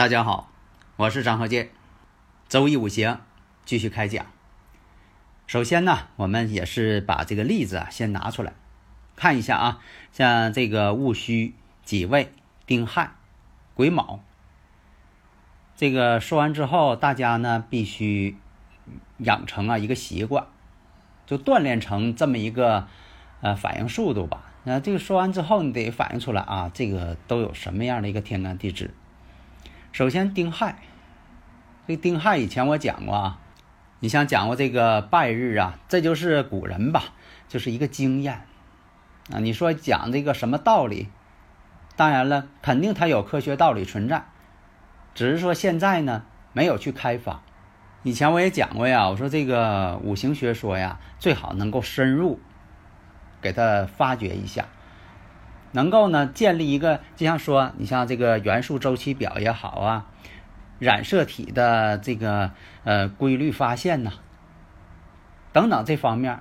大家好，我是张和建，周易五行继续开讲。首先呢，我们也是把这个例子啊先拿出来看一下啊，像这个戊戌、己未、丁亥、癸卯。这个说完之后，大家呢必须养成啊一个习惯，就锻炼成这么一个呃反应速度吧。那这个说完之后，你得反应出来啊，这个都有什么样的一个天干地支。首先，丁亥，这丁亥以前我讲过啊，你像讲过这个拜日啊，这就是古人吧，就是一个经验啊。你说讲这个什么道理？当然了，肯定它有科学道理存在，只是说现在呢没有去开发。以前我也讲过呀，我说这个五行学说呀，最好能够深入给它发掘一下。能够呢建立一个，就像说你像这个元素周期表也好啊，染色体的这个呃规律发现呐，等等这方面，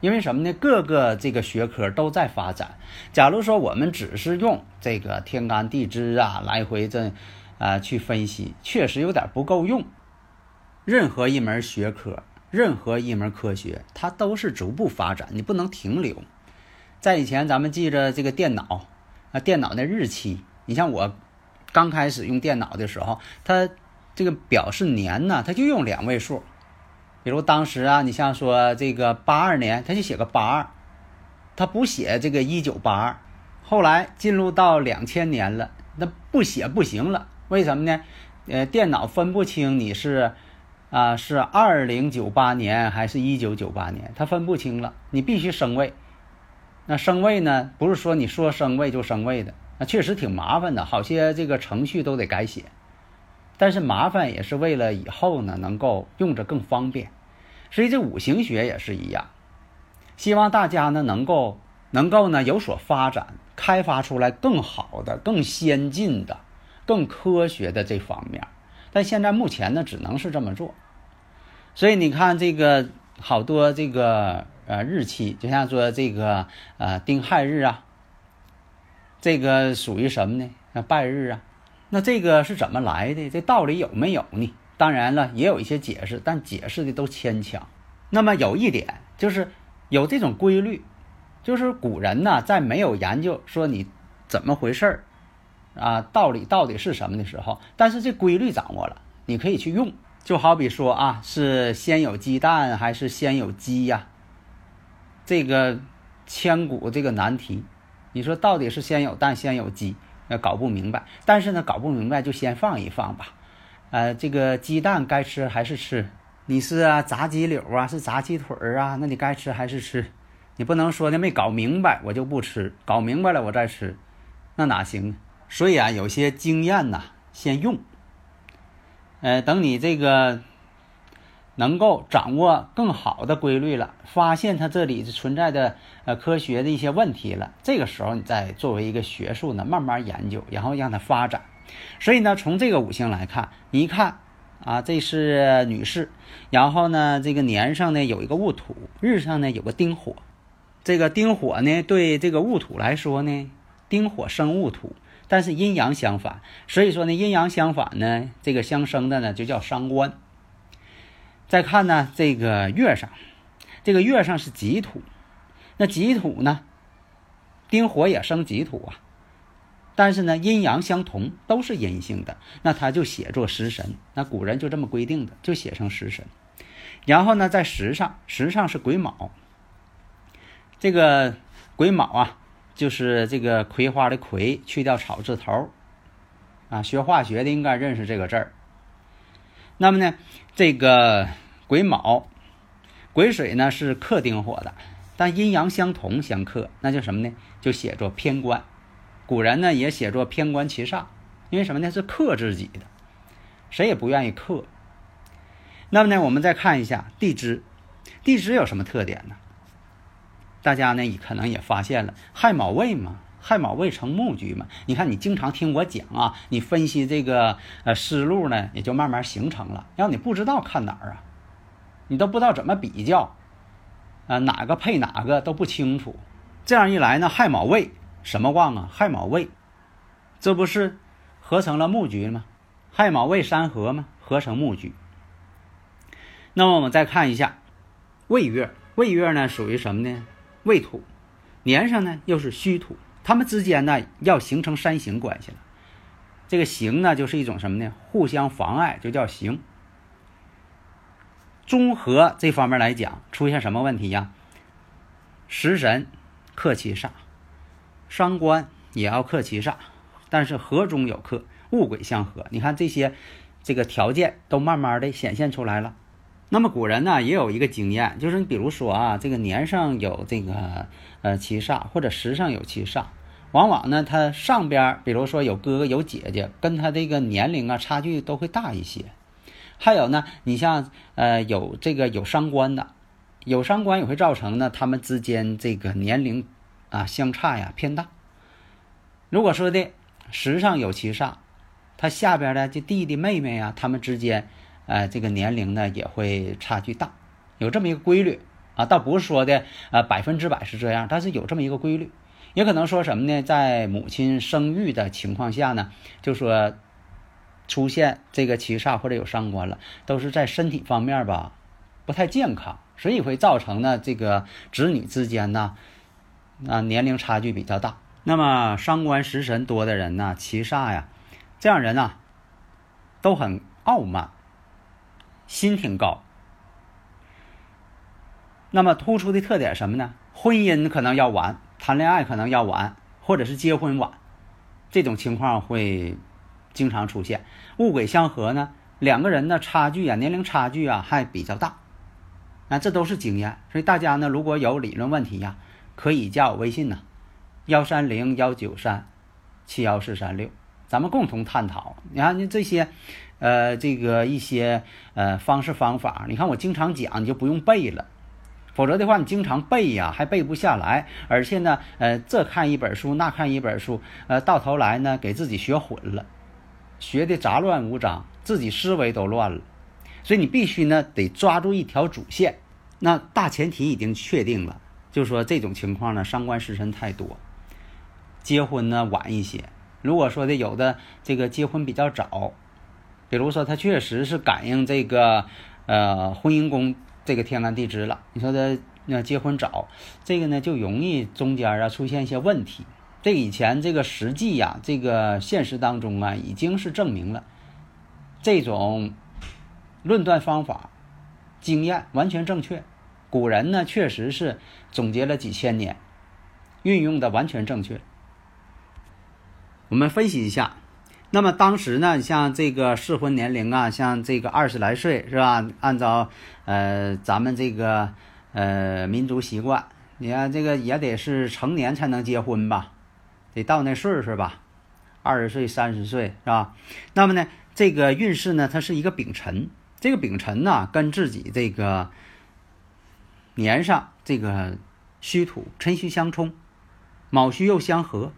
因为什么呢？各个这个学科都在发展。假如说我们只是用这个天干地支啊来回这啊去分析，确实有点不够用。任何一门学科，任何一门科学，它都是逐步发展，你不能停留。在以前，咱们记着这个电脑啊，电脑的日期。你像我刚开始用电脑的时候，它这个表是年呢，它就用两位数。比如当时啊，你像说这个八二年，它就写个八二，它不写这个一九八二。后来进入到两千年了，那不写不行了。为什么呢？呃，电脑分不清你是啊是二零九八年还是一九九八年，它分不清了，你必须升位。那升位呢？不是说你说升位就升位的，那确实挺麻烦的，好些这个程序都得改写。但是麻烦也是为了以后呢能够用着更方便。所以这五行学也是一样，希望大家呢能够能够呢有所发展，开发出来更好的、更先进的、更科学的这方面。但现在目前呢只能是这么做。所以你看这个好多这个。呃，日期就像说这个呃丁亥日啊，这个属于什么呢？那拜日啊，那这个是怎么来的？这道理有没有呢？当然了，也有一些解释，但解释的都牵强。那么有一点就是有这种规律，就是古人呢在没有研究说你怎么回事儿啊，道理到底是什么的时候，但是这规律掌握了，你可以去用。就好比说啊，是先有鸡蛋还是先有鸡呀？这个千古这个难题，你说到底是先有蛋先有鸡？呃，搞不明白。但是呢，搞不明白就先放一放吧。呃，这个鸡蛋该吃还是吃？你是啊炸鸡柳啊，是炸鸡腿儿啊？那你该吃还是吃？你不能说呢没搞明白我就不吃，搞明白了我再吃，那哪行？所以啊，有些经验呐，先用。呃，等你这个。能够掌握更好的规律了，发现它这里存在的呃科学的一些问题了，这个时候你再作为一个学术呢慢慢研究，然后让它发展。所以呢，从这个五行来看，你一看啊，这是女士，然后呢，这个年上呢有一个戊土，日上呢有个丁火，这个丁火呢对这个戊土来说呢，丁火生戊土，但是阴阳相反，所以说呢阴阳相反呢，这个相生的呢就叫伤官。再看呢，这个月上，这个月上是己土，那己土呢，丁火也生己土啊，但是呢，阴阳相同，都是阴性的，那他就写作食神，那古人就这么规定的，就写成食神。然后呢，在时上，时上是癸卯，这个癸卯啊，就是这个葵花的葵，去掉草字头，啊，学化学的应该认识这个字儿。那么呢，这个癸卯、癸水呢是克丁火的，但阴阳相同相克，那叫什么呢？就写作偏官。古人呢也写作偏官其上，因为什么呢？是克自己的，谁也不愿意克。那么呢，我们再看一下地支，地支有什么特点呢？大家呢，可能也发现了亥卯未嘛，亥卯未成木局嘛。你看，你经常听我讲啊，你分析这个呃思路呢，也就慢慢形成了。要你不知道看哪儿啊，你都不知道怎么比较，啊哪个配哪个都不清楚。这样一来呢，亥卯未什么旺啊？亥卯未，这不是合成了木局吗？亥卯未三合吗？合成木局。那么我们再看一下未月，未月呢属于什么呢？未土，年上呢又是戌土，它们之间呢要形成三刑关系了。这个刑呢就是一种什么呢？互相妨碍，就叫刑。综合这方面来讲，出现什么问题呀？食神克其煞，伤官也要克其煞，但是合中有克，物癸相合。你看这些这个条件都慢慢的显现出来了。那么古人呢也有一个经验，就是你比如说啊，这个年上有这个呃七煞，或者时上有七煞，往往呢他上边比如说有哥哥有姐姐，跟他这个年龄啊差距都会大一些。还有呢，你像呃有这个有伤官的，有伤官也会造成呢他们之间这个年龄啊相差呀偏大。如果说的时上有七煞，他下边的这弟弟妹妹呀，他们之间。呃，这个年龄呢也会差距大，有这么一个规律啊，倒不是说的呃百分之百是这样，但是有这么一个规律，也可能说什么呢？在母亲生育的情况下呢，就说出现这个七煞或者有伤官了，都是在身体方面吧不太健康，所以会造成呢这个子女之间呢啊年龄差距比较大。那么伤官食神多的人呢，七煞呀，这样人呢都很傲慢。心挺高，那么突出的特点什么呢？婚姻可能要晚，谈恋爱可能要晚，或者是结婚晚，这种情况会经常出现。物癸相合呢，两个人的差距啊，年龄差距啊还比较大，那，这都是经验。所以大家呢，如果有理论问题呀，可以加我微信呢，幺三零幺九三七幺四三六，咱们共同探讨。你看，你这些。呃，这个一些呃方式方法，你看我经常讲，你就不用背了，否则的话你经常背呀，还背不下来，而且呢，呃，这看一本书，那看一本书，呃，到头来呢，给自己学混了，学的杂乱无章，自己思维都乱了，所以你必须呢得抓住一条主线。那大前提已经确定了，就说这种情况呢，伤官食神太多，结婚呢晚一些。如果说的有的这个结婚比较早。比如说，他确实是感应这个，呃，婚姻宫这个天干地支了。你说的那结婚早，这个呢就容易中间啊出现一些问题。这以前这个实际呀，这个现实当中啊，已经是证明了这种论断方法、经验完全正确。古人呢确实是总结了几千年，运用的完全正确。我们分析一下。那么当时呢，像这个适婚年龄啊，像这个二十来岁是吧？按照呃咱们这个呃民族习惯，你看这个也得是成年才能结婚吧，得到那岁数吧，二十岁、三十岁是吧？那么呢，这个运势呢，它是一个丙辰，这个丙辰呢跟自己这个年上这个戌土辰戌相冲，卯戌又相合，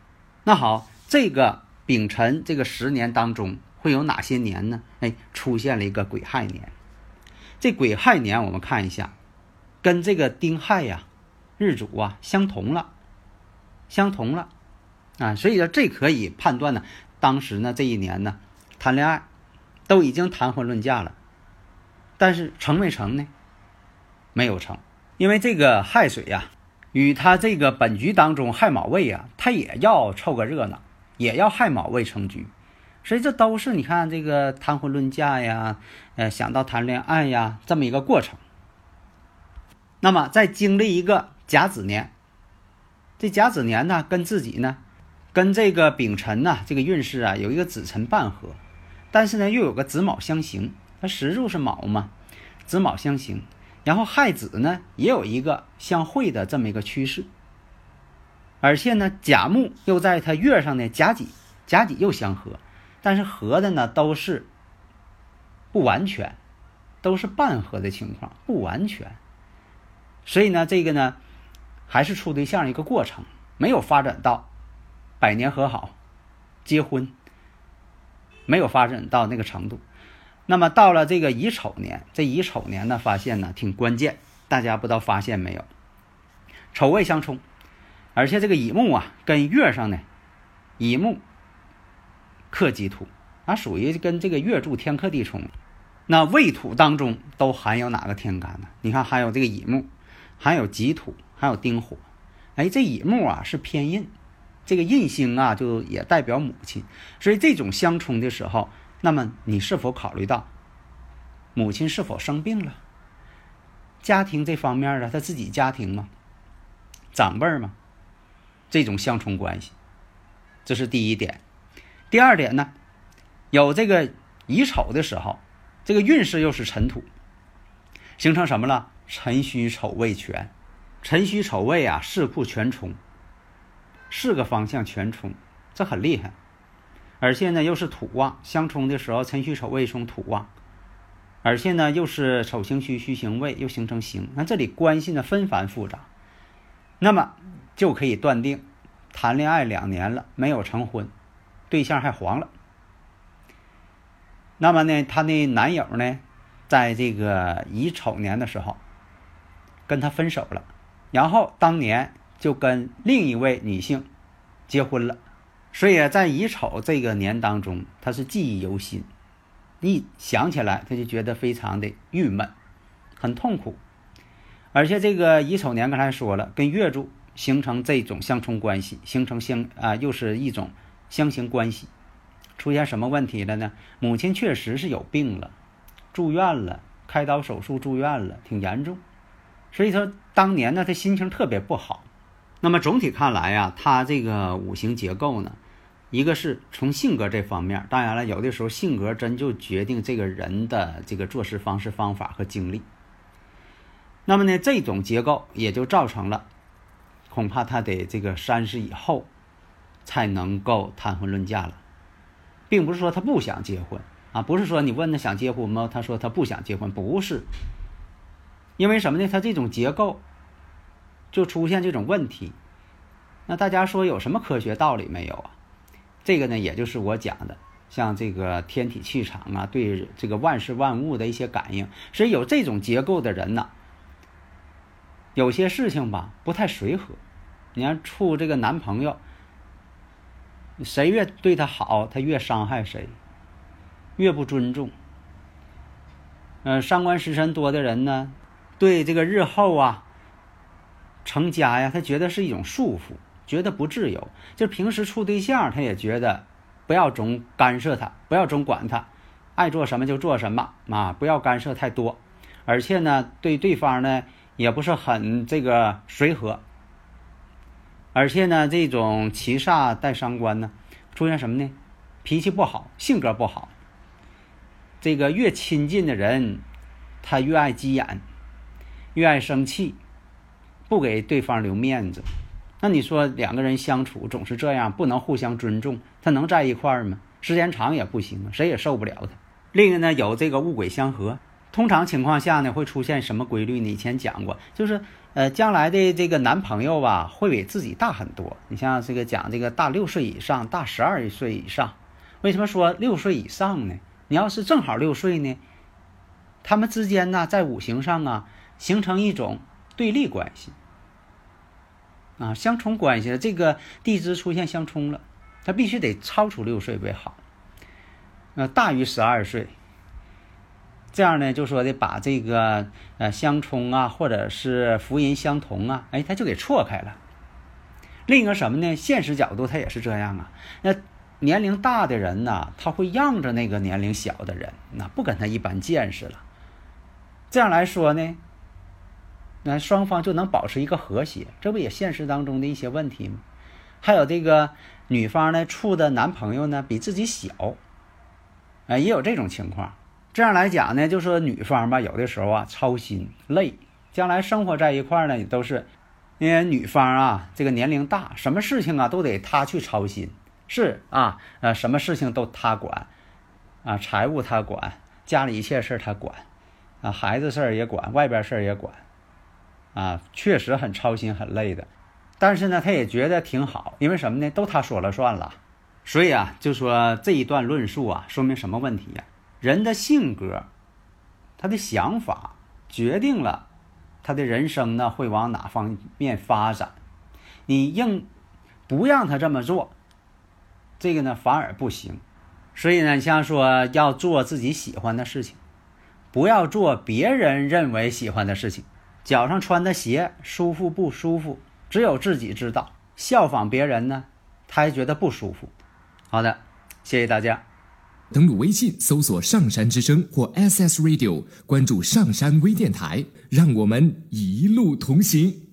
那好，这个。丙辰这个十年当中会有哪些年呢？哎，出现了一个癸亥年。这癸亥年我们看一下，跟这个丁亥呀日主啊相同了，相同了啊，所以说这可以判断呢，当时呢这一年呢谈恋爱都已经谈婚论嫁了，但是成没成呢？没有成，因为这个亥水呀与他这个本局当中亥卯未啊，他也要凑个热闹。也要亥卯未成局，所以这都是你看这个谈婚论嫁呀，呃，想到谈恋爱呀这么一个过程。那么在经历一个甲子年，这甲子年呢，跟自己呢，跟这个丙辰呢，这个运势啊，有一个子辰半合，但是呢，又有个子卯相刑，它石柱是卯嘛，子卯相刑，然后亥子呢也有一个相会的这么一个趋势，而且呢甲木又在它月上呢甲己，甲己又相合，但是合的呢都是不完全，都是半合的情况，不完全，所以呢这个呢还是处对象一个过程，没有发展到百年和好、结婚，没有发展到那个程度。那么到了这个乙丑年，这乙丑年呢，发现呢挺关键，大家不知道发现没有？丑未相冲，而且这个乙木啊，跟月上呢，乙木克己土，啊，属于跟这个月柱天克地冲。那未土当中都含有哪个天干呢？你看，还有这个乙木，还有己土，还有丁火。哎，这乙木啊是偏印，这个印星啊就也代表母亲，所以这种相冲的时候。那么你是否考虑到母亲是否生病了？家庭这方面啊，他自己家庭吗？长辈吗？这种相冲关系，这是第一点。第二点呢，有这个乙丑的时候，这个运势又是辰土，形成什么了？辰戌丑未全，辰戌丑未啊，四库全冲，四个方向全冲，这很厉害。而且呢，又是土旺相冲的时候，辰戌丑未冲土旺，而且呢，又是丑行戌，戌行未，又形成刑。那这里关系呢纷繁复杂，那么就可以断定，谈恋爱两年了没有成婚，对象还黄了。那么呢，他的男友呢，在这个乙丑年的时候，跟他分手了，然后当年就跟另一位女性结婚了。所以在乙丑这个年当中，他是记忆犹新，一想起来他就觉得非常的郁闷，很痛苦。而且这个乙丑年刚才说了，跟月柱形成这种相冲关系，形成相啊又是一种相刑关系，出现什么问题了呢？母亲确实是有病了，住院了，开刀手术住院了，挺严重。所以说当年呢，他心情特别不好。那么总体看来呀，他这个五行结构呢。一个是从性格这方面，当然了，有的时候性格真就决定这个人的这个做事方式方法和经历。那么呢，这种结构也就造成了，恐怕他得这个三十以后才能够谈婚论嫁了，并不是说他不想结婚啊，不是说你问他想结婚吗？他说他不想结婚，不是，因为什么呢？他这种结构就出现这种问题。那大家说有什么科学道理没有啊？这个呢，也就是我讲的，像这个天体气场啊，对这个万事万物的一些感应，所以有这种结构的人呢，有些事情吧不太随和。你看处这个男朋友，谁越对他好，他越伤害谁，越不尊重。嗯，伤官食神多的人呢，对这个日后啊成家呀，他觉得是一种束缚。觉得不自由，就平时处对象，他也觉得不要总干涉他，不要总管他，爱做什么就做什么啊，不要干涉太多。而且呢，对对方呢也不是很这个随和。而且呢，这种七煞带伤官呢，出现什么呢？脾气不好，性格不好。这个越亲近的人，他越爱急眼，越爱生气，不给对方留面子。那你说两个人相处总是这样，不能互相尊重，他能在一块儿吗？时间长也不行，谁也受不了他。另一个呢，有这个物鬼相合，通常情况下呢，会出现什么规律呢？以前讲过，就是呃，将来的这个男朋友吧，会比自己大很多。你像这个讲这个大六岁以上，大十二岁以上，为什么说六岁以上呢？你要是正好六岁呢，他们之间呢，在五行上啊，形成一种对立关系。啊，相冲关系，这个地支出现相冲了，他必须得超出六岁为好，呃，大于十二岁，这样呢，就说的把这个呃相冲啊，或者是福音相同啊，哎，他就给错开了。另一个什么呢？现实角度，他也是这样啊。那年龄大的人呢，他会让着那个年龄小的人，那不跟他一般见识了。这样来说呢？那双方就能保持一个和谐，这不也现实当中的一些问题吗？还有这个女方呢，处的男朋友呢比自己小，啊，也有这种情况，这样来讲呢，就说女方吧，有的时候啊操心累，将来生活在一块儿呢，也都是因为女方啊这个年龄大，什么事情啊都得她去操心，是啊，呃，什么事情都她管，啊，财务她管，家里一切事儿她管，啊，孩子事儿也管，外边事儿也管，啊，确实很操心很累的，但是呢，他也觉得挺好，因为什么呢？都他说了算了，所以啊，就说这一段论述啊，说明什么问题呀？人的性格，他的想法决定了他的人生呢会往哪方面发展。你硬不让他这么做，这个呢反而不行。所以呢，像说要做自己喜欢的事情，不要做别人认为喜欢的事情。脚上穿的鞋舒服不舒服，只有自己知道。效仿别人呢，他还觉得不舒服。好的，谢谢大家。登录微信搜索“上山之声”或 “SS Radio”，关注“上山微电台”，让我们一路同行。